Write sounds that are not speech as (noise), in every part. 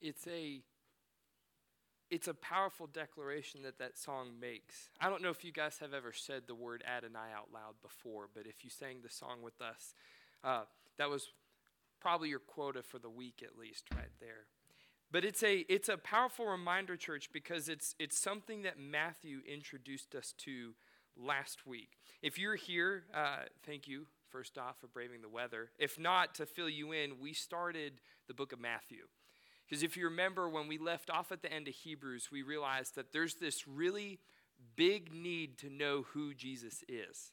it's a it's a powerful declaration that that song makes. I don't know if you guys have ever said the word Adonai out loud before, but if you sang the song with us, uh, that was probably your quota for the week at least, right there. But it's a it's a powerful reminder, church, because it's it's something that Matthew introduced us to last week. If you're here, uh, thank you first off for braving the weather. If not, to fill you in, we started the book of Matthew. Because if you remember when we left off at the end of Hebrews, we realized that there's this really big need to know who Jesus is.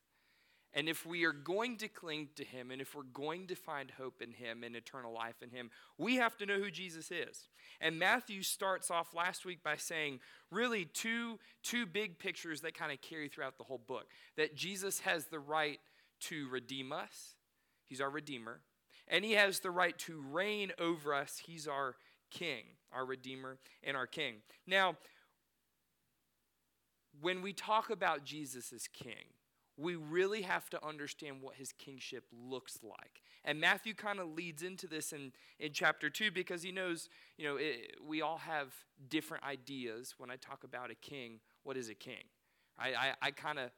And if we are going to cling to him and if we're going to find hope in him and eternal life in him, we have to know who Jesus is. And Matthew starts off last week by saying really two, two big pictures that kind of carry throughout the whole book that Jesus has the right to redeem us, he's our redeemer, and he has the right to reign over us, he's our king, our redeemer and our king. Now, when we talk about Jesus as king, we really have to understand what his kingship looks like. And Matthew kind of leads into this in, in chapter 2 because he knows, you know, it, we all have different ideas when I talk about a king. What is a king? I, I, I kind of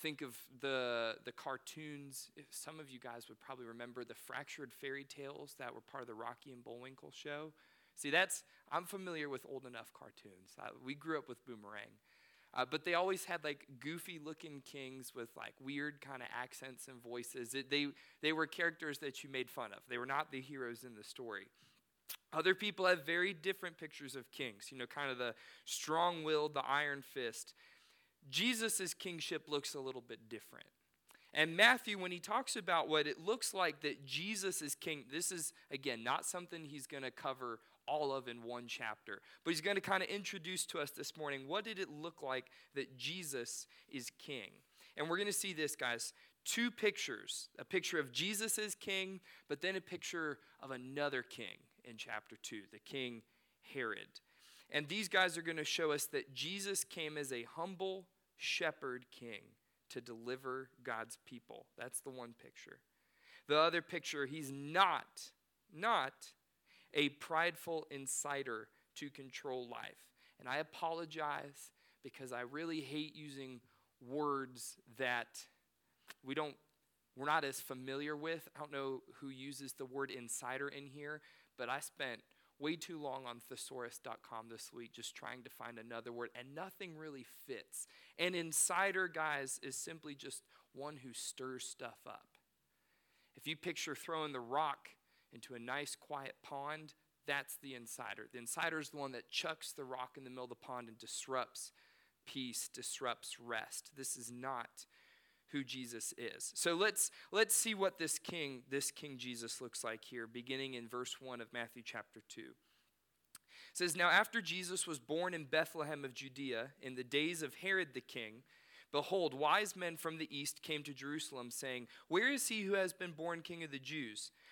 think of the, the cartoons. Some of you guys would probably remember the fractured fairy tales that were part of the Rocky and Bullwinkle show. See, that's, I'm familiar with old enough cartoons. I, we grew up with Boomerang. Uh, but they always had like goofy looking kings with like weird kind of accents and voices. It, they, they were characters that you made fun of, they were not the heroes in the story. Other people have very different pictures of kings, you know, kind of the strong willed, the iron fist. Jesus' kingship looks a little bit different. And Matthew, when he talks about what it looks like that Jesus is king, this is, again, not something he's going to cover all of in one chapter. But he's going to kind of introduce to us this morning what did it look like that Jesus is king. And we're going to see this, guys. Two pictures a picture of Jesus as king, but then a picture of another king in chapter 2, the king Herod. And these guys are going to show us that Jesus came as a humble shepherd king to deliver God's people. That's the one picture. The other picture, he's not, not a prideful inciter to control life. And I apologize because I really hate using words that we don't we're not as familiar with. I don't know who uses the word inciter in here, but I spent way too long on thesaurus.com this week just trying to find another word, and nothing really fits. An inciter, guys, is simply just one who stirs stuff up. If you picture throwing the rock into a nice quiet pond, that's the inciter. The inciter is the one that chucks the rock in the middle of the pond and disrupts peace, disrupts rest. This is not who Jesus is. So let's let's see what this king, this King Jesus looks like here beginning in verse 1 of Matthew chapter 2. It says now after Jesus was born in Bethlehem of Judea in the days of Herod the king Behold, wise men from the east came to Jerusalem, saying, Where is he who has been born king of the Jews?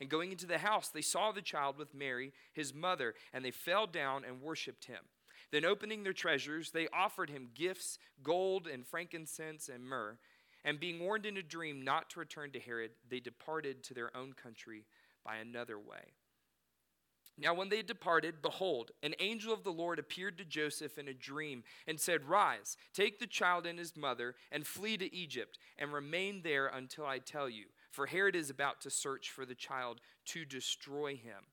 And going into the house, they saw the child with Mary, his mother, and they fell down and worshiped him. Then, opening their treasures, they offered him gifts gold and frankincense and myrrh. And being warned in a dream not to return to Herod, they departed to their own country by another way. Now, when they departed, behold, an angel of the Lord appeared to Joseph in a dream and said, Rise, take the child and his mother, and flee to Egypt, and remain there until I tell you, for Herod is about to search for the child to destroy him.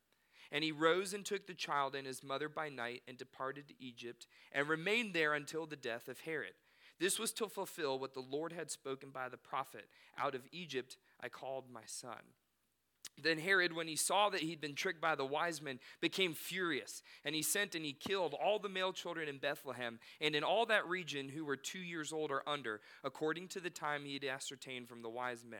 And he rose and took the child and his mother by night and departed to Egypt and remained there until the death of Herod. This was to fulfill what the Lord had spoken by the prophet Out of Egypt I called my son. Then Herod, when he saw that he'd been tricked by the wise men, became furious, and he sent and he killed all the male children in Bethlehem and in all that region who were two years old or under, according to the time he had ascertained from the wise men.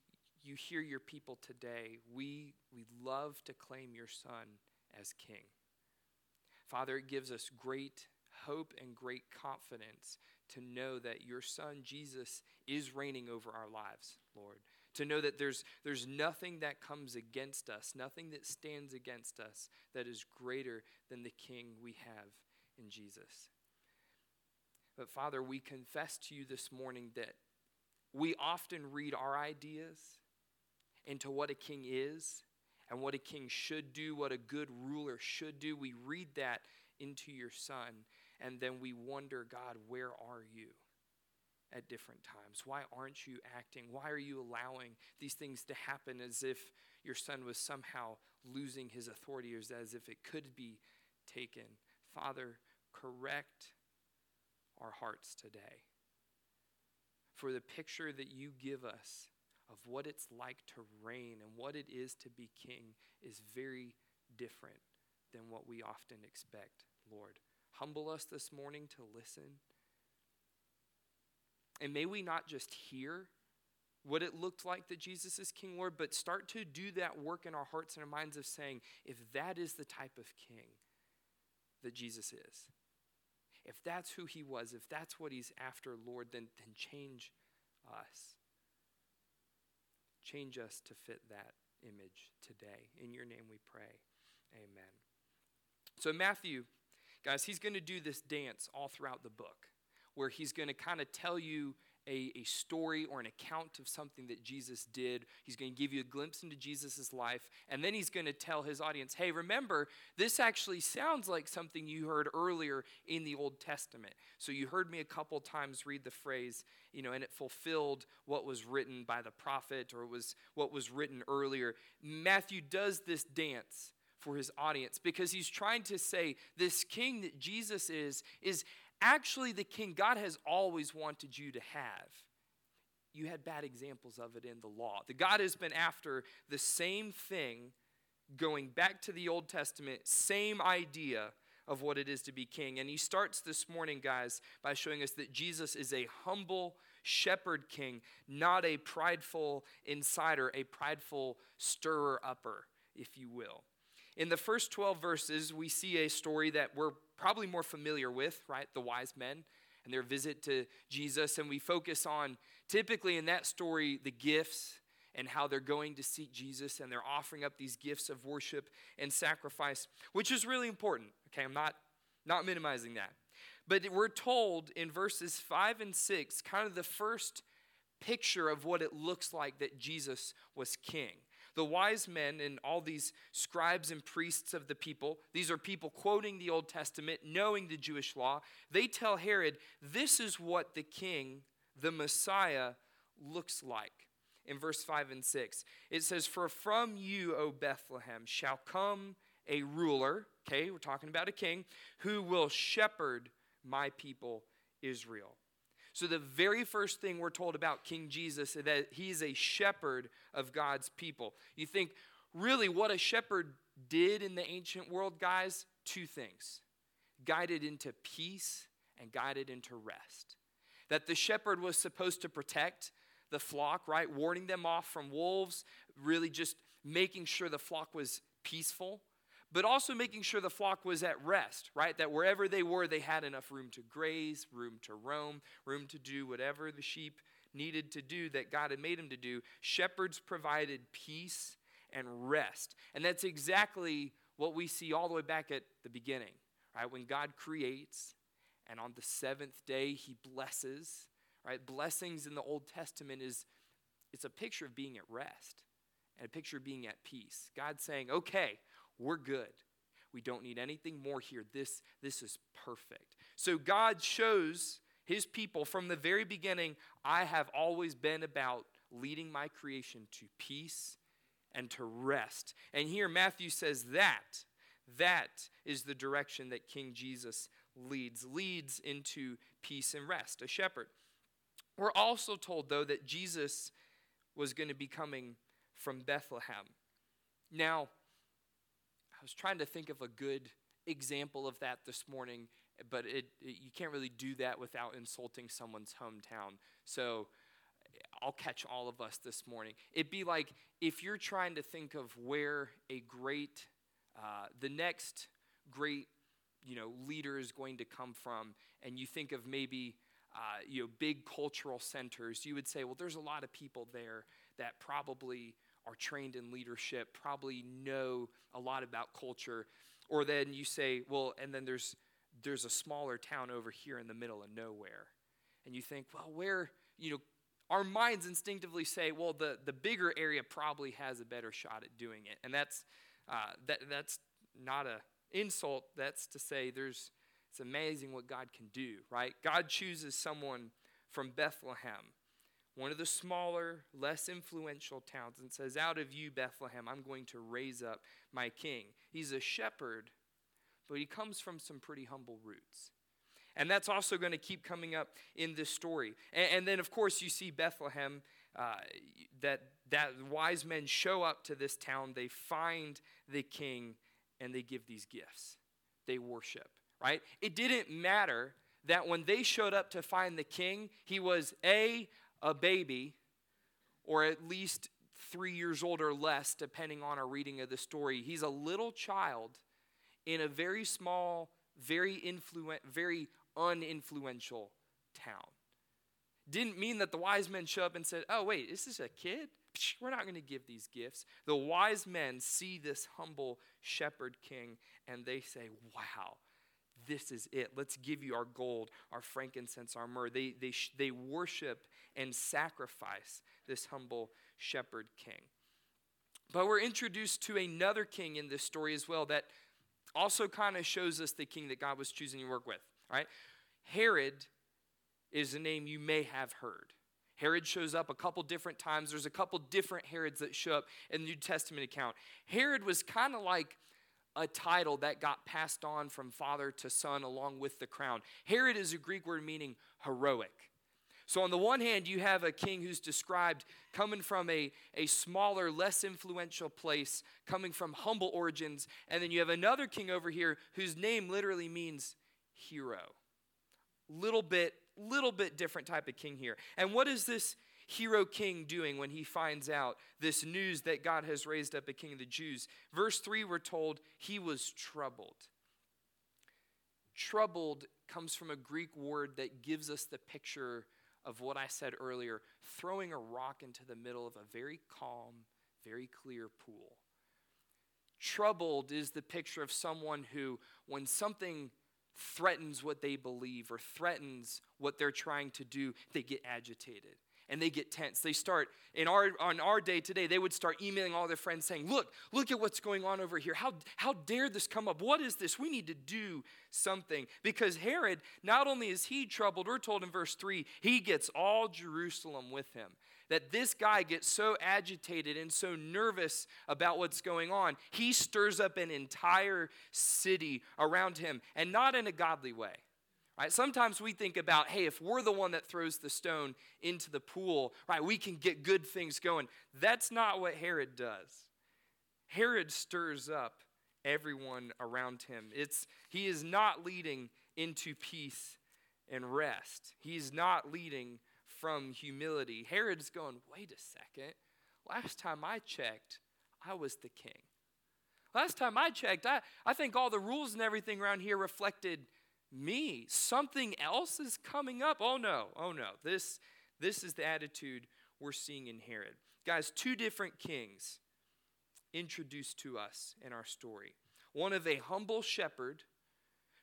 you hear your people today. We, we love to claim your son as king. Father, it gives us great hope and great confidence to know that your son, Jesus, is reigning over our lives, Lord. To know that there's, there's nothing that comes against us, nothing that stands against us that is greater than the king we have in Jesus. But Father, we confess to you this morning that we often read our ideas into what a king is and what a king should do, what a good ruler should do. We read that into your son, and then we wonder, God, where are you at different times? Why aren't you acting? Why are you allowing these things to happen as if your son was somehow losing his authority or as if it could be taken? Father, correct our hearts today. For the picture that you give us of what it's like to reign and what it is to be king is very different than what we often expect, Lord. Humble us this morning to listen. And may we not just hear what it looked like that Jesus is King, Lord, but start to do that work in our hearts and our minds of saying, if that is the type of king that Jesus is, if that's who he was, if that's what he's after, Lord, then, then change us. Change us to fit that image today. In your name we pray. Amen. So, Matthew, guys, he's going to do this dance all throughout the book where he's going to kind of tell you a, a story or an account of something that Jesus did. He's going to give you a glimpse into Jesus' life, and then he's going to tell his audience, hey, remember, this actually sounds like something you heard earlier in the Old Testament. So you heard me a couple times read the phrase, you know, and it fulfilled what was written by the prophet or was what was written earlier. Matthew does this dance for his audience because he's trying to say this king that Jesus is is actually the king God has always wanted you to have. You had bad examples of it in the law. The God has been after the same thing going back to the Old Testament, same idea of what it is to be king. And he starts this morning, guys, by showing us that Jesus is a humble shepherd king, not a prideful inciter, a prideful stirrer upper, if you will. In the first 12 verses, we see a story that we're probably more familiar with, right? The wise men and their visit to Jesus. And we focus on typically in that story the gifts and how they're going to seek Jesus and they're offering up these gifts of worship and sacrifice, which is really important. Okay, I'm not not minimizing that. But we're told in verses 5 and 6 kind of the first picture of what it looks like that Jesus was king. The wise men and all these scribes and priests of the people, these are people quoting the Old Testament, knowing the Jewish law, they tell Herod, this is what the king, the Messiah, looks like. In verse 5 and 6, it says, For from you, O Bethlehem, shall come a ruler, okay, we're talking about a king, who will shepherd my people Israel. So, the very first thing we're told about King Jesus is that he's a shepherd of God's people. You think, really, what a shepherd did in the ancient world, guys? Two things guided into peace and guided into rest. That the shepherd was supposed to protect the flock, right? Warning them off from wolves, really just making sure the flock was peaceful, but also making sure the flock was at rest, right? That wherever they were, they had enough room to graze, room to roam, room to do whatever the sheep needed to do that God had made them to do. Shepherds provided peace and rest. And that's exactly what we see all the way back at the beginning, right? When God creates, and on the seventh day, he blesses, right? Blessings in the Old Testament is it's a picture of being at rest and a picture of being at peace. God saying, okay, we're good. We don't need anything more here. This, this is perfect. So God shows his people from the very beginning I have always been about leading my creation to peace and to rest. And here Matthew says that, that is the direction that King Jesus leads, leads into peace and rest, a shepherd. We're also told, though, that Jesus was going to be coming from Bethlehem. Now, I was trying to think of a good example of that this morning, but it, it, you can't really do that without insulting someone's hometown. So I'll catch all of us this morning. It'd be like if you're trying to think of where a great, uh, the next great, you know, leader is going to come from, and you think of maybe, uh, you know, big cultural centers, you would say, well, there's a lot of people there that probably are trained in leadership, probably know a lot about culture. Or then you say, well, and then there's there's a smaller town over here in the middle of nowhere. And you think, well, where, you know, our minds instinctively say, well, the, the bigger area probably has a better shot at doing it. And that's, uh, that, that's not a insult. That's to say there's, it's amazing what God can do, right? God chooses someone from Bethlehem one of the smaller, less influential towns, and says, Out of you, Bethlehem, I'm going to raise up my king. He's a shepherd, but he comes from some pretty humble roots. And that's also going to keep coming up in this story. And, and then, of course, you see Bethlehem, uh, that, that wise men show up to this town, they find the king, and they give these gifts. They worship, right? It didn't matter that when they showed up to find the king, he was A, a baby, or at least three years old or less, depending on our reading of the story. He's a little child in a very small, very influent, very uninfluential town. Didn't mean that the wise men show up and said, "Oh wait, is this a kid? We're not going to give these gifts." The wise men see this humble shepherd king and they say, "Wow." This is it. Let's give you our gold, our frankincense, our myrrh. They, they, they worship and sacrifice this humble shepherd king. But we're introduced to another king in this story as well that also kind of shows us the king that God was choosing to work with. Right? Herod is a name you may have heard. Herod shows up a couple different times. There's a couple different Herods that show up in the New Testament account. Herod was kind of like a title that got passed on from father to son along with the crown. Herod is a Greek word meaning heroic. So, on the one hand, you have a king who's described coming from a, a smaller, less influential place, coming from humble origins. And then you have another king over here whose name literally means hero. Little bit, little bit different type of king here. And what is this hero king doing when he finds out this news that God has raised up a king of the Jews? Verse 3, we're told he was troubled. Troubled comes from a Greek word that gives us the picture of what I said earlier throwing a rock into the middle of a very calm, very clear pool. Troubled is the picture of someone who, when something threatens what they believe or threatens what they're trying to do, they get agitated and they get tense. They start, in our, on our day today, they would start emailing all their friends saying, Look, look at what's going on over here. How, how dare this come up? What is this? We need to do something. Because Herod, not only is he troubled, we're told in verse 3, he gets all Jerusalem with him. That this guy gets so agitated and so nervous about what's going on, he stirs up an entire city around him, and not in a godly way. Right? Sometimes we think about, hey, if we're the one that throws the stone into the pool, right, we can get good things going. That's not what Herod does. Herod stirs up everyone around him. It's he is not leading into peace and rest. He's not leading from humility. Herod's going, wait a second. Last time I checked, I was the king. Last time I checked, I, I think all the rules and everything around here reflected me. Something else is coming up. Oh no, oh no. This, this is the attitude we're seeing in Herod. Guys, two different kings introduced to us in our story. One of a humble shepherd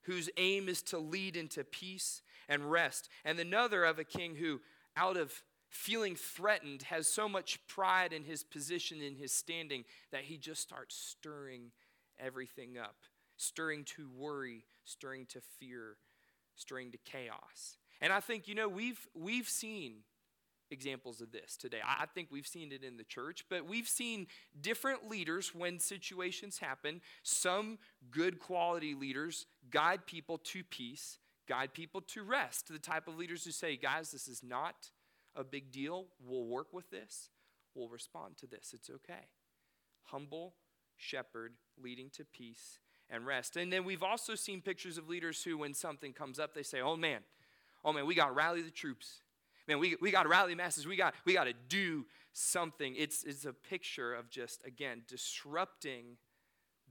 whose aim is to lead into peace and rest, and another of a king who, out of feeling threatened, has so much pride in his position, in his standing, that he just starts stirring everything up, stirring to worry, stirring to fear, stirring to chaos. And I think, you know, we've, we've seen examples of this today. I think we've seen it in the church, but we've seen different leaders when situations happen. Some good quality leaders guide people to peace, guide people to rest. The type of leaders who say, guys, this is not a big deal. We'll work with this, we'll respond to this. It's okay. Humble shepherd leading to peace and rest. And then we've also seen pictures of leaders who, when something comes up, they say, oh man, oh man, we got to rally the troops man, we, we got to rally the masses. We got, we got to do something. It's, it's a picture of just, again, disrupting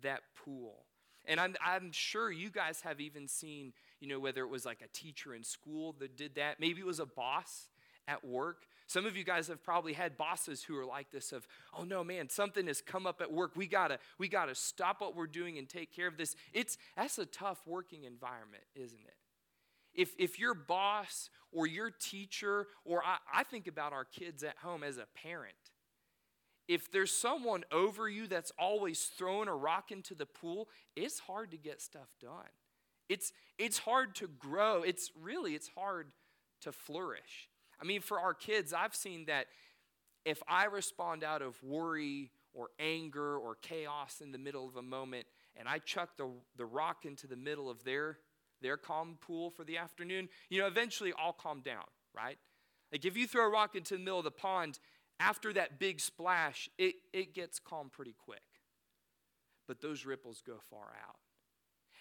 that pool. And I'm, I'm sure you guys have even seen, you know, whether it was like a teacher in school that did that, maybe it was a boss at work. Some of you guys have probably had bosses who are like this of, oh no, man, something has come up at work. We gotta, we gotta stop what we're doing and take care of this. It's that's a tough working environment, isn't it? If, if your boss or your teacher, or I, I think about our kids at home as a parent, if there's someone over you that's always throwing a rock into the pool, it's hard to get stuff done. It's, it's hard to grow. It's really, it's hard to flourish. I mean, for our kids, I've seen that if I respond out of worry or anger or chaos in the middle of a moment and I chuck the, the rock into the middle of their their calm pool for the afternoon, you know, eventually I'll calm down, right? Like if you throw a rock into the middle of the pond, after that big splash, it, it gets calm pretty quick. But those ripples go far out.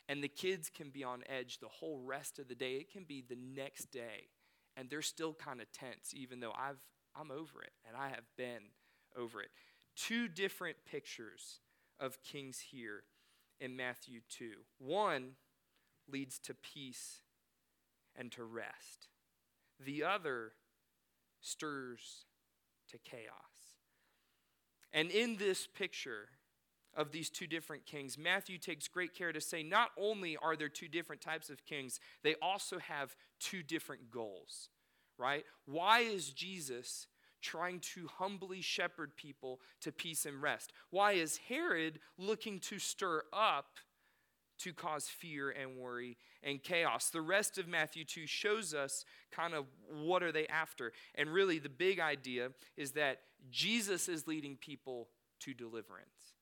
And the kids can be on edge the whole rest of the day. It can be the next day. And they're still kind of tense, even though I've, I'm over it and I have been over it. Two different pictures of kings here in Matthew 2. One, leads to peace and to rest. The other stirs to chaos. And in this picture of these two different kings, Matthew takes great care to say not only are there two different types of kings, they also have two different goals, right? Why is Jesus trying to humbly shepherd people to peace and rest? Why is Herod looking to stir up to cause fear and worry and chaos. The rest of Matthew 2 shows us kind of what are they after. And really the big idea is that Jesus is leading people to deliverance.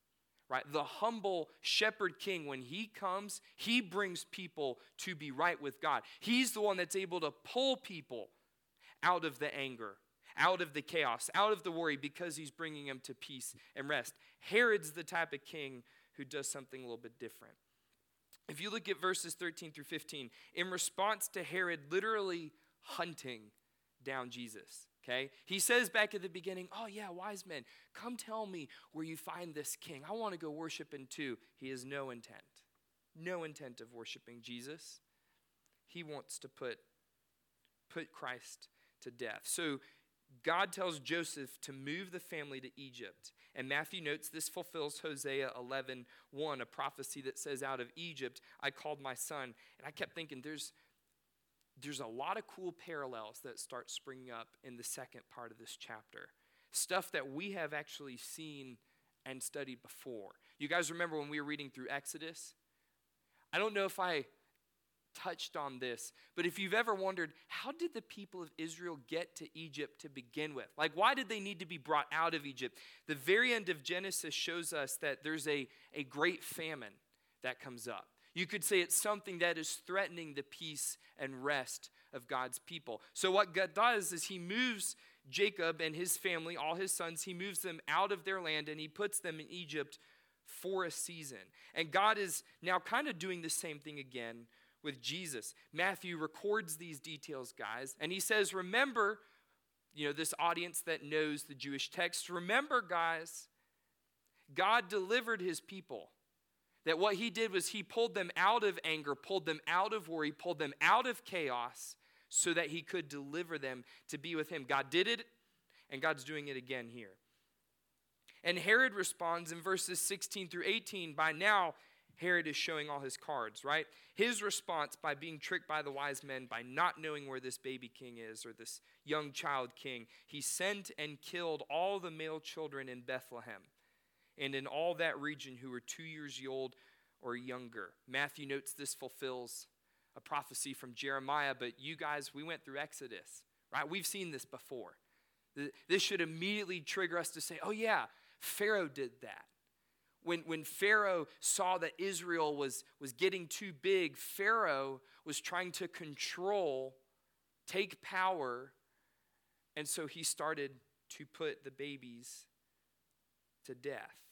Right? The humble shepherd king when he comes, he brings people to be right with God. He's the one that's able to pull people out of the anger, out of the chaos, out of the worry because he's bringing them to peace and rest. Herod's the type of king who does something a little bit different. If you look at verses 13 through 15, in response to Herod literally hunting down Jesus, okay? He says back at the beginning, Oh, yeah, wise men, come tell me where you find this king. I want to go worship him too. He has no intent, no intent of worshiping Jesus. He wants to put, put Christ to death. So God tells Joseph to move the family to Egypt. And Matthew notes this fulfills Hosea 11 1, a prophecy that says, Out of Egypt I called my son. And I kept thinking, there's, there's a lot of cool parallels that start springing up in the second part of this chapter. Stuff that we have actually seen and studied before. You guys remember when we were reading through Exodus? I don't know if I touched on this, but if you've ever wondered, how did the people of Israel get to Egypt to begin with? Like, why did they need to be brought out of Egypt? The very end of Genesis shows us that there's a, a great famine that comes up. You could say it's something that is threatening the peace and rest of God's people. So, what God does is He moves Jacob and his family, all his sons, He moves them out of their land and He puts them in Egypt for a season. And God is now kind of doing the same thing again with Jesus. Matthew records these details, guys, and he says, Remember, you know, this audience that knows the Jewish text, remember, guys, God delivered his people. That what he did was he pulled them out of anger, pulled them out of worry, pulled them out of chaos so that he could deliver them to be with him. God did it, and God's doing it again here. And Herod responds in verses 16 through 18 by now, Herod is showing all his cards, right? His response by being tricked by the wise men, by not knowing where this baby king is or this young child king, he sent and killed all the male children in Bethlehem and in all that region who were two years old or younger. Matthew notes this fulfills a prophecy from Jeremiah, but you guys, we went through Exodus, right? We've seen this before. This should immediately trigger us to say, oh, yeah, Pharaoh did that. When, when Pharaoh saw that Israel was, was getting too big, Pharaoh was trying to control, take power, and so he started to put the babies to death.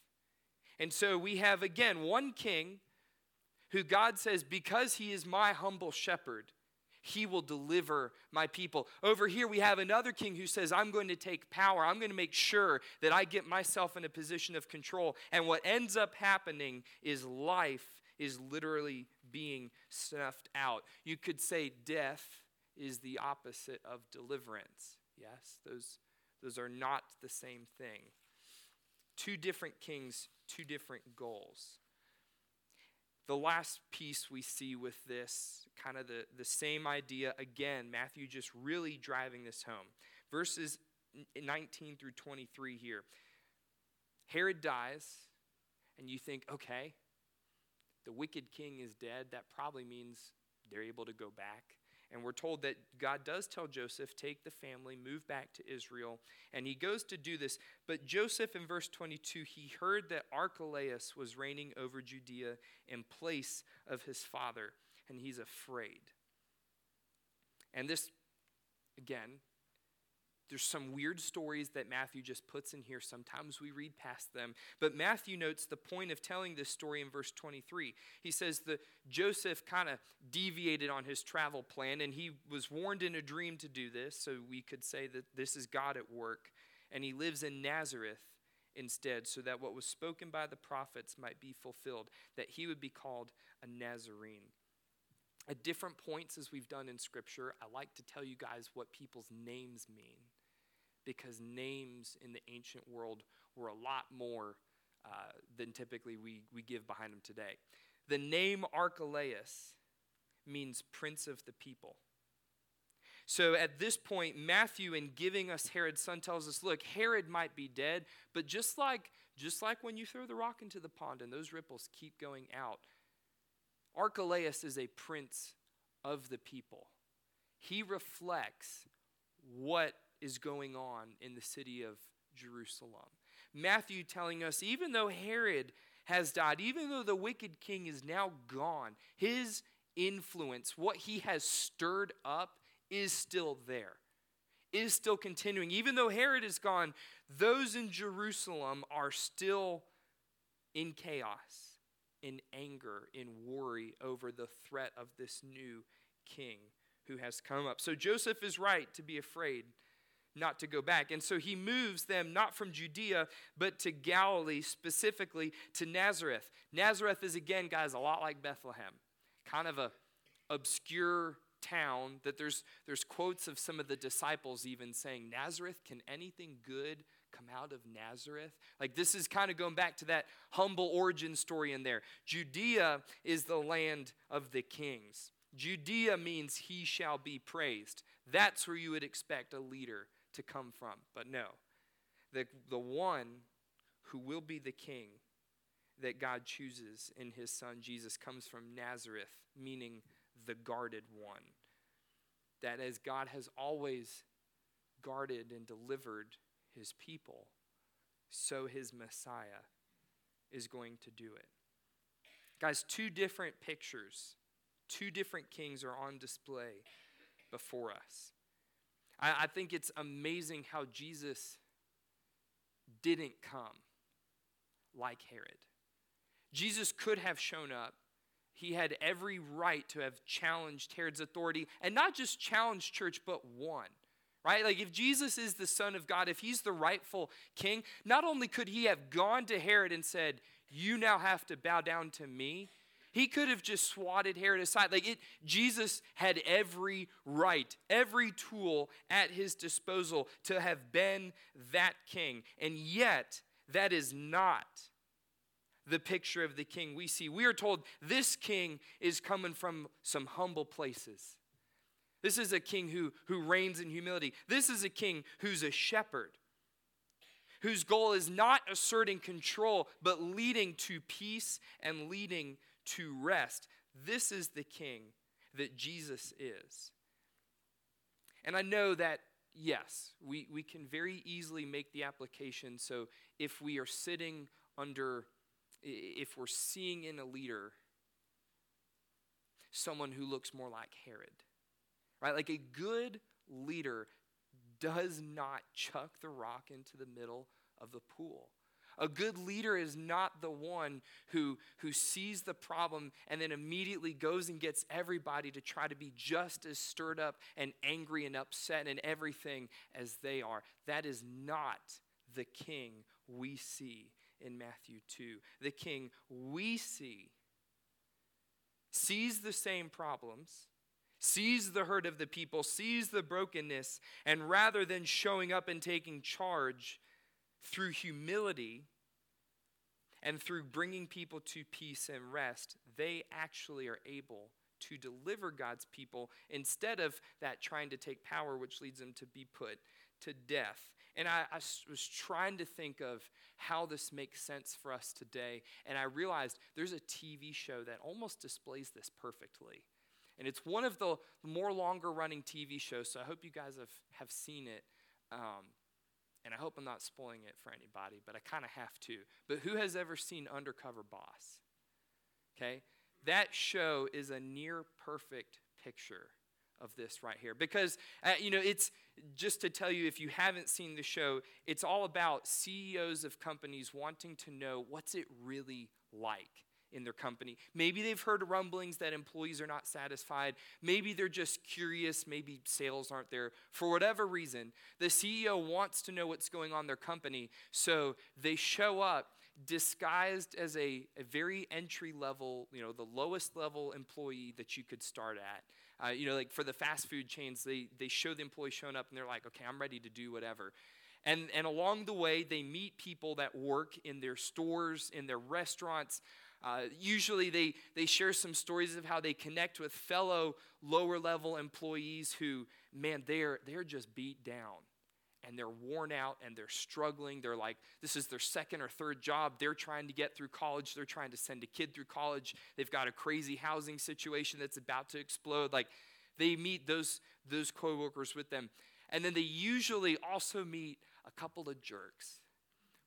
And so we have again one king who God says, because he is my humble shepherd, he will deliver my people. Over here, we have another king who says, I'm going to take power. I'm going to make sure that I get myself in a position of control. And what ends up happening is life is literally being snuffed out. You could say death is the opposite of deliverance. Yes, those, those are not the same thing. Two different kings, two different goals. The last piece we see with this, kind of the, the same idea again, Matthew just really driving this home. Verses 19 through 23 here. Herod dies, and you think, okay, the wicked king is dead. That probably means they're able to go back. And we're told that God does tell Joseph, take the family, move back to Israel. And he goes to do this. But Joseph, in verse 22, he heard that Archelaus was reigning over Judea in place of his father, and he's afraid. And this, again, there's some weird stories that Matthew just puts in here. Sometimes we read past them. But Matthew notes the point of telling this story in verse 23. He says that Joseph kind of deviated on his travel plan, and he was warned in a dream to do this. So we could say that this is God at work. And he lives in Nazareth instead, so that what was spoken by the prophets might be fulfilled, that he would be called a Nazarene. At different points, as we've done in Scripture, I like to tell you guys what people's names mean because names in the ancient world were a lot more uh, than typically we, we give behind them today. The name Archelaus means prince of the people. So at this point, Matthew, in giving us Herod's son, tells us, look, Herod might be dead, but just like, just like when you throw the rock into the pond and those ripples keep going out, Archelaus is a prince of the people. He reflects what is going on in the city of Jerusalem. Matthew telling us even though Herod has died, even though the wicked king is now gone, his influence, what he has stirred up, is still there, is still continuing. Even though Herod is gone, those in Jerusalem are still in chaos, in anger, in worry over the threat of this new king who has come up. So Joseph is right to be afraid not to go back. And so he moves them not from Judea, but to Galilee, specifically to Nazareth. Nazareth is, again, guys, a lot like Bethlehem, kind of a obscure town that there's, there's quotes of some of the disciples even saying, Nazareth, can anything good come out of Nazareth? Like this is kind of going back to that humble origin story in there. Judea is the land of the kings. Judea means he shall be praised. That's where you would expect a leader to come from. But no, the, the one who will be the king that God chooses in his son Jesus comes from Nazareth, meaning the guarded one. That as God has always guarded and delivered his people, so his Messiah is going to do it. Guys, two different pictures, two different kings are on display before us. I, I think it's amazing how Jesus didn't come like Herod. Jesus could have shown up. he had every right to have challenged Herod's authority and not just challenged church, but won. Right? Like, if Jesus is the Son of God, if he's the rightful king, not only could he have gone to Herod and said, You now have to bow down to me, he could have just swatted Herod aside. Like it, Jesus had every right, every tool at his disposal to have been that king. And yet, that is not the picture of the king we see. We are told this king is coming from some humble places. This is a king who, who reigns in humility. This is a king who's a shepherd, whose goal is not asserting control, but leading to peace and leading to rest. This is the king that Jesus is. And I know that, yes, we, we can very easily make the application. So if we are sitting under if we're seeing in a leader someone who looks more like Herod, right? Like a good leader does not chuck the rock into the middle of the pool. A good leader is not the one who, who sees the problem and then immediately goes and gets everybody to try to be just as stirred up and angry and upset and everything as they are. That is not the king we see in Matthew 2. The king we see sees the same problems, sees the hurt of the people, sees the brokenness, and rather than showing up and taking charge through humility and through bringing people to peace and rest, they actually are able to deliver God's people instead of that trying to take power, which leads them to be put to death. And I, I, was trying to think of how this makes sense for us today. And I realized there's a TV show that almost displays this perfectly. And it's one of the more longer running TV shows, so I hope you guys have, have seen it. Um, and I hope I'm not spoiling it for anybody, but I kind of have to. But who has ever seen Undercover Boss? Okay? That show is a near perfect picture of this right here. Because, uh, you know, it's just to tell you if you haven't seen the show, it's all about CEOs of companies wanting to know what's it really like in their company. Maybe they've heard rumblings that employees are not satisfied. Maybe they're just curious. Maybe sales aren't there. For whatever reason, the CEO wants to know what's going on in their company. So they show up disguised as a, a very entry level, you know, the lowest level employee that you could start at. Uh, you know, like for the fast food chains, they, they show the employee showing up and they're like, okay, I'm ready to do whatever. And, and along the way, they meet people that work in their stores, in their restaurants. Uh, usually, they, they share some stories of how they connect with fellow lower level employees who, man, they're, they're just beat down and they're worn out and they're struggling. They're like, this is their second or third job. They're trying to get through college. They're trying to send a kid through college. They've got a crazy housing situation that's about to explode. Like, they meet those, those co workers with them. And then they usually also meet a couple of jerks,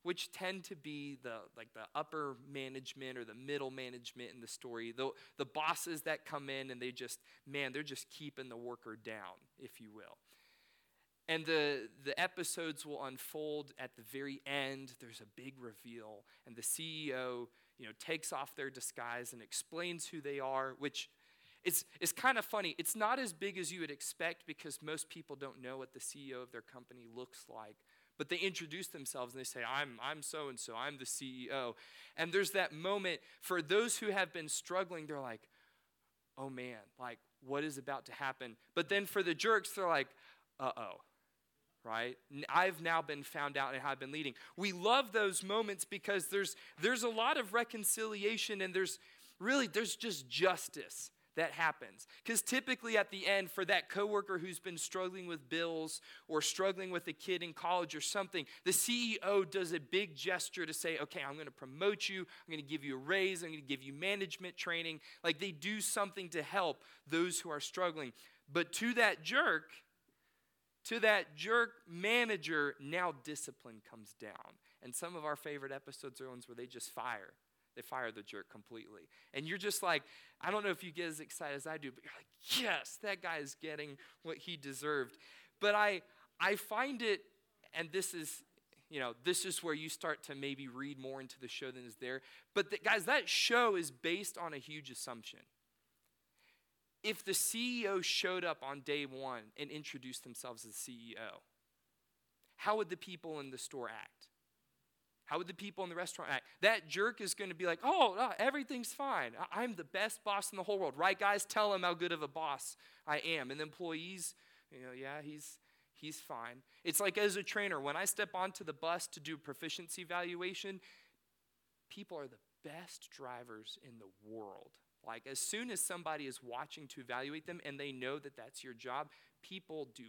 which tend to be the like the upper management or the middle management in the story. The, the bosses that come in and they just, man, they're just keeping the worker down, if you will. And the, the episodes will unfold at the very end. There's a big reveal, and the CEO, you know, takes off their disguise and explains who they are, which it's, is kind of funny. It's not as big as you would expect because most people don't know what the CEO of their company looks like. But they introduce themselves and they say, I'm, I'm so and so, I'm the CEO. And there's that moment for those who have been struggling, they're like, oh man, like, what is about to happen? But then for the jerks, they're like, uh oh right? I've now been found out and I've been leading. We love those moments because there's there's a lot of reconciliation and there's really there's just justice that happens. Because typically at the end, for that coworker who's been struggling with bills or struggling with a kid in college or something, the CEO does a big gesture to say, okay, I'm going to promote you, I'm going to give you a raise, I'm going to give you management training. Like they do something to help those who are struggling. But to that jerk, to that jerk manager, now discipline comes down. And some of our favorite episodes are ones where they just fire. They fire the jerk completely. And you're just like, I don't know if you get as excited as I do, but you're like, yes, that guy is getting what he deserved. But I, I find it, and this is, you know, this is where you start to maybe read more into the show than is there. But the, guys, that show is based on a huge assumption. If the CEO showed up on day one and introduced themselves as CEO, how would the people in the store act? How would the people in the restaurant act? That jerk is going to be like, oh, no, everything's fine. I'm the best boss in the whole world, right, guys? Tell him how good of a boss I am. And the employees, you know, yeah, he's he's fine. It's like as a trainer, when I step onto the bus to do proficiency evaluation, people are the best drivers in the world. Like as soon as somebody is watching to evaluate them and they know that that's your job, people do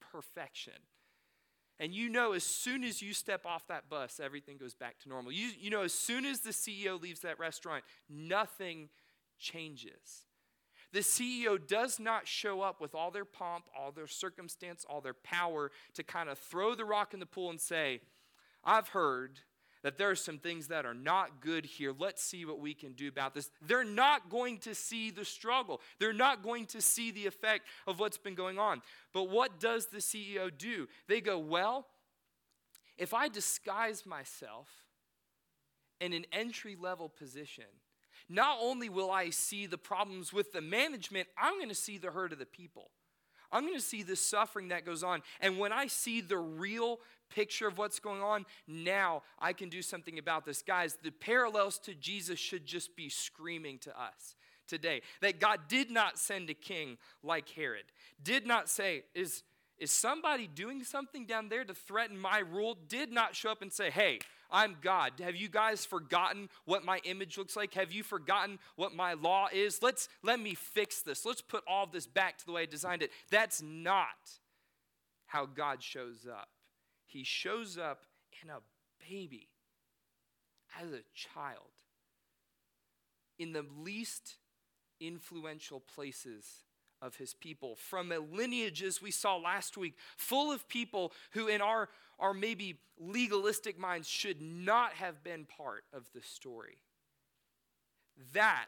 perfection. And you know, as soon as you step off that bus, everything goes back to normal. You, you know, as soon as the CEO leaves that restaurant, nothing changes. The CEO does not show up with all their pomp, all their circumstance, all their power to kind of throw the rock in the pool and say, I've heard that there are some things that are not good here. Let's see what we can do about this. They're not going to see the struggle, they're not going to see the effect of what's been going on. But what does the CEO do? They go, Well, if I disguise myself in an entry level position, not only will I see the problems with the management, I'm going to see the hurt of the people. I'm going to see the suffering that goes on. And when I see the real picture of what's going on, now I can do something about this. Guys, the parallels to Jesus should just be screaming to us today that God did not send a king like Herod, did not say, Is, is somebody doing something down there to threaten my rule? Did not show up and say, Hey, I'm God. Have you guys forgotten what my image looks like? Have you forgotten what my law is? Let's let me fix this. Let's put all of this back to the way I designed it. That's not how God shows up. He shows up in a baby as a child in the least influential places of his people, from a lineage, as we saw last week, full of people who, in our, our maybe legalistic minds, should not have been part of the story. That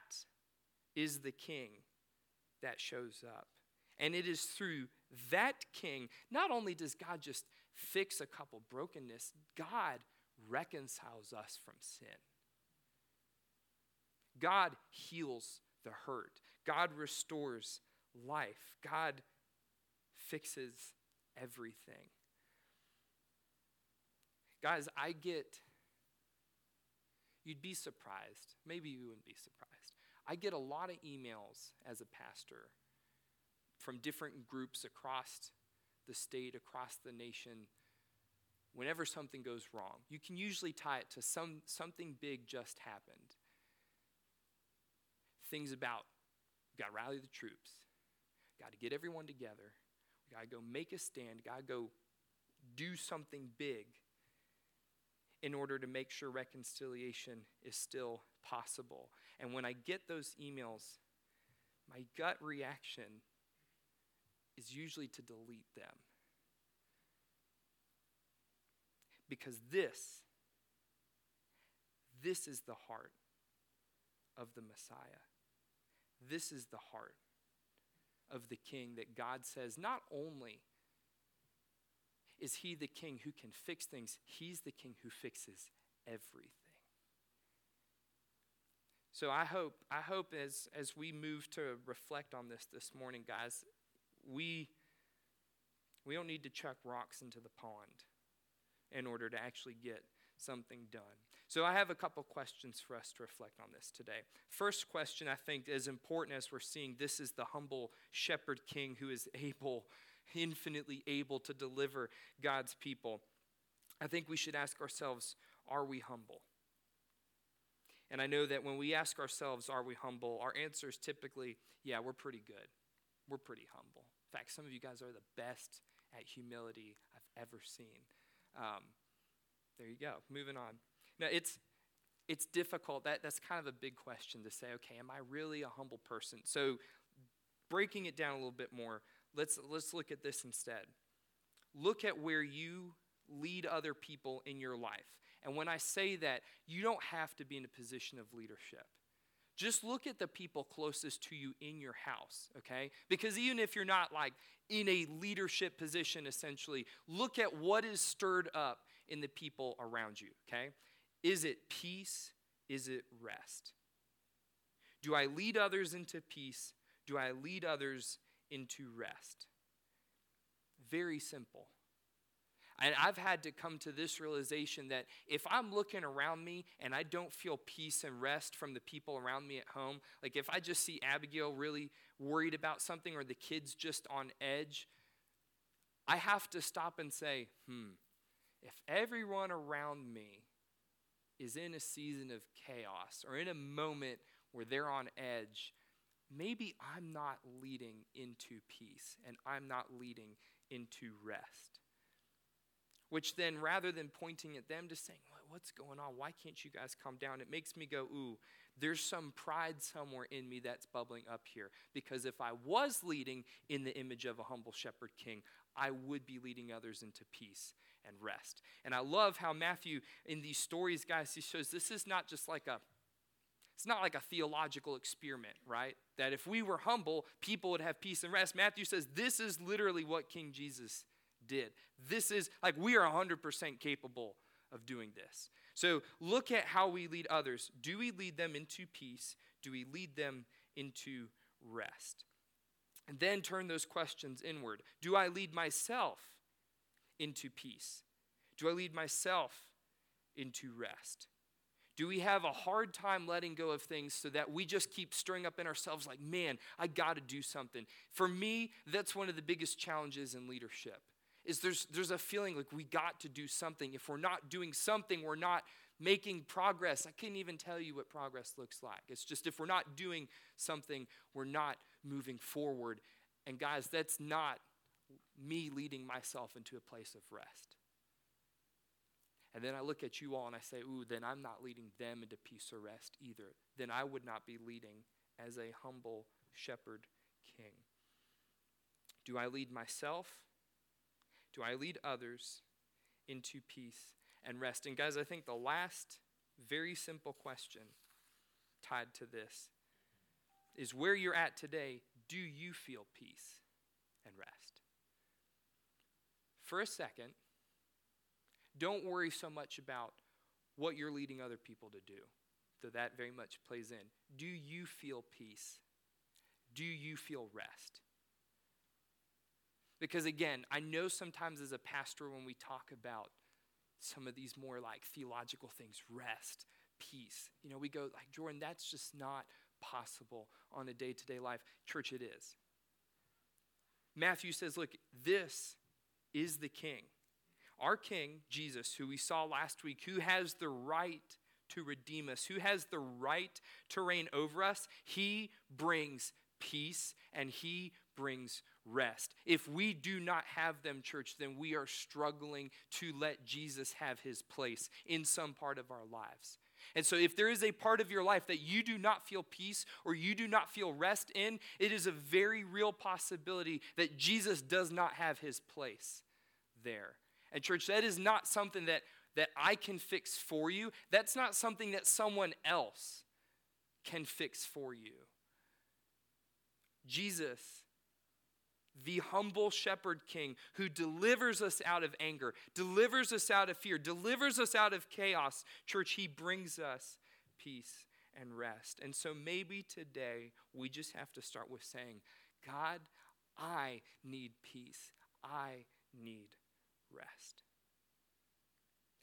is the king that shows up. And it is through that king, not only does God just fix a couple brokenness, God reconciles us from sin. God heals the hurt. God restores life. God fixes everything. Guys, I get, you'd be surprised. Maybe you wouldn't be surprised. I get a lot of emails as a pastor from different groups across the state, across the nation, whenever something goes wrong. You can usually tie it to some, something big just happened. Things about, got to rally the troops. Got to get everyone together. We got to go make a stand. Got to go do something big in order to make sure reconciliation is still possible. And when I get those emails, my gut reaction is usually to delete them. Because this, this is the heart of the Messiah. This is the heart of the king that God says not only is he the king who can fix things, he's the king who fixes everything. So I hope I hope as as we move to reflect on this this morning guys, we we don't need to chuck rocks into the pond in order to actually get something done. So I have a couple questions for us to reflect on this today. First question, I think, is important as we're seeing this is the humble shepherd king who is able, (laughs) infinitely able to deliver God's people. I think we should ask ourselves, are we humble? And I know that when we ask ourselves, are we humble, our answer is typically, yeah, we're pretty good. We're pretty humble. Fact, some of you guys are the best at humility I've ever seen. Um, there you go. Moving on. Now, it's, it's difficult. That, that's kind of a big question to say, okay, am I really a humble person? So, breaking it down a little bit more, let's, let's look at this instead. Look at where you lead other people in your life. And when I say that, you don't have to be in a position of leadership. Just look at the people closest to you in your house, okay? Because even if you're not like in a leadership position, essentially, look at what is stirred up in the people around you, okay? Is it peace? Is it rest? Do I lead others into peace? Do I lead others into rest? Very simple. And I've had to come to this realization that if I'm looking around me and I don't feel peace and rest from the people around me at home, like if I just see Abigail really worried about something or the kids just on edge, I have to stop and say, hmm, if everyone around me is in a season of chaos or in a moment where they're on edge, maybe I'm not leading into peace and I'm not leading into rest. Which then, rather than pointing at them, to saying, What's going on? Why can't you guys calm down? It makes me go, Ooh, there's some pride somewhere in me that's bubbling up here. Because if I was leading in the image of a humble shepherd king, I would be leading others into peace and rest. And I love how Matthew, in these stories, guys, he shows this is not just like a it's not like a theological experiment, right? That if we were humble, people would have peace and rest. Matthew says this is literally what King Jesus did. This is like we are 100% capable of doing this. So look at how we lead others. Do we lead them into peace? Do we lead them into rest? And then turn those questions inward. Do I lead myself into peace? Do I lead myself into rest? Do we have a hard time letting go of things so that we just keep stirring up in ourselves, like, man, I got to do something? For me, that's one of the biggest challenges in leadership. Is there's, there's a feeling like we got to do something. If we're not doing something, we're not making progress. I can't even tell you what progress looks like. It's just if we're not doing something, we're not moving forward. And guys, that's not me leading myself into a place of rest. And then I look at you all and I say, ooh, then I'm not leading them into peace or rest either. Then I would not be leading as a humble shepherd king. Do I lead myself? Do I lead others into peace and rest? And guys, I think the last very simple question tied to this is where you're at today, do you feel peace and rest? For a second, don't worry so much about what you're leading other people to do, though that very much plays in. Do you feel peace? Do you feel rest? Because again, I know sometimes as a pastor, when we talk about some of these more like theological things, rest, peace, you know, we go like, Jordan, that's just not possible on a day to day life. Church, it is. Matthew says, look, this is the king. Our king, Jesus, who we saw last week, who has the right to redeem us, who has the right to reign over us, he brings peace and he brings rest. If we do not have them, church, then we are struggling to let Jesus have his place in some part of our lives. And so, if there is a part of your life that you do not feel peace or you do not feel rest in, it is a very real possibility that Jesus does not have his place there. And, church, that is not something that, that I can fix for you. That's not something that someone else can fix for you. Jesus the humble shepherd king who delivers us out of anger, delivers us out of fear, delivers us out of chaos. Church, he brings us peace and rest. And so maybe today we just have to start with saying, God, I need peace. I need rest.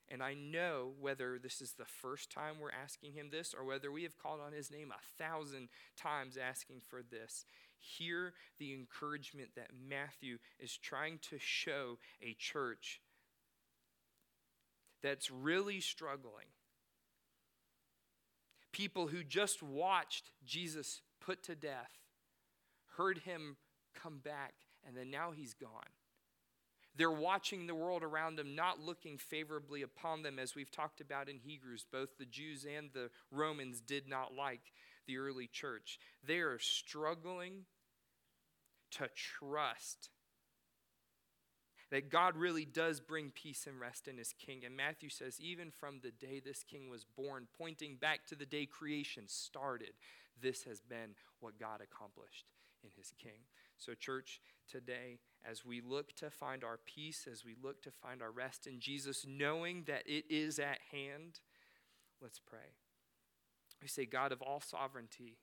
And I know whether this is the first time we're asking him this or whether we have called on his name a thousand times asking for this, hear the encouragement that Matthew is trying to show a church that's really struggling. People who just watched Jesus put to death, heard him come back, and then now he's gone. They're watching the world around them, not looking favorably upon them, as we've talked about in Hebrews. Both the Jews and the Romans did not like the early church. They are struggling to trust that God really does bring peace and rest in his king. And Matthew says, even from the day this king was born, pointing back to the day creation started, this has been what God accomplished in his king. So, church, today, as we look to find our peace, as we look to find our rest in Jesus, knowing that it is at hand, let's pray. We say, God of all sovereignty,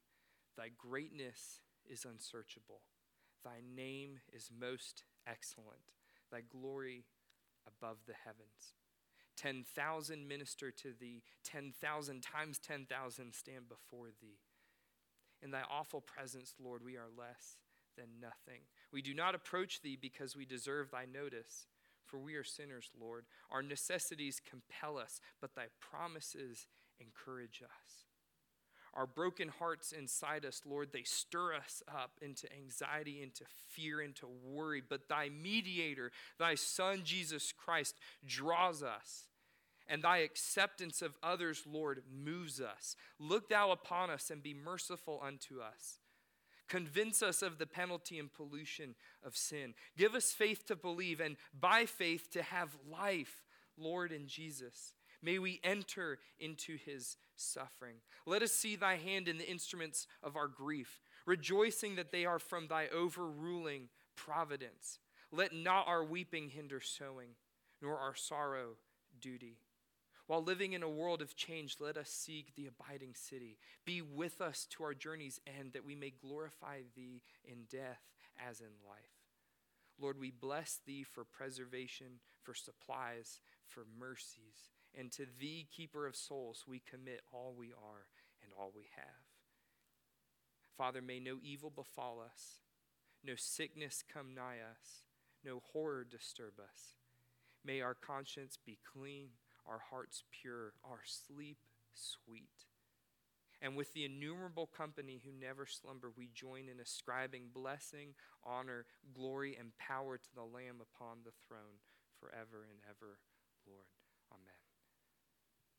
thy greatness is unsearchable, thy name is most excellent, thy glory above the heavens. 10,000 minister to thee, 10,000 times 10,000 stand before thee. In thy awful presence, Lord, we are less than nothing. We do not approach thee because we deserve thy notice, for we are sinners, Lord. Our necessities compel us, but thy promises encourage us. Our broken hearts inside us, Lord, they stir us up into anxiety, into fear, into worry. But thy mediator, thy Son, Jesus Christ, draws us. And thy acceptance of others, Lord, moves us. Look thou upon us and be merciful unto us. Convince us of the penalty and pollution of sin. Give us faith to believe and by faith to have life, Lord, in Jesus. May we enter into his suffering. Let us see thy hand in the instruments of our grief, rejoicing that they are from thy overruling providence. Let not our weeping hinder sowing, nor our sorrow duty. While living in a world of change, let us seek the abiding city. Be with us to our journey's end, that we may glorify thee in death as in life. Lord, we bless thee for preservation, for supplies, for mercies. And to thee, keeper of souls, we commit all we are and all we have. Father, may no evil befall us, no sickness come nigh us, no horror disturb us. May our conscience be clean, our hearts pure, our sleep sweet. And with the innumerable company who never slumber, we join in ascribing blessing, honor, glory, and power to the Lamb upon the throne forever and ever, Lord. Amen.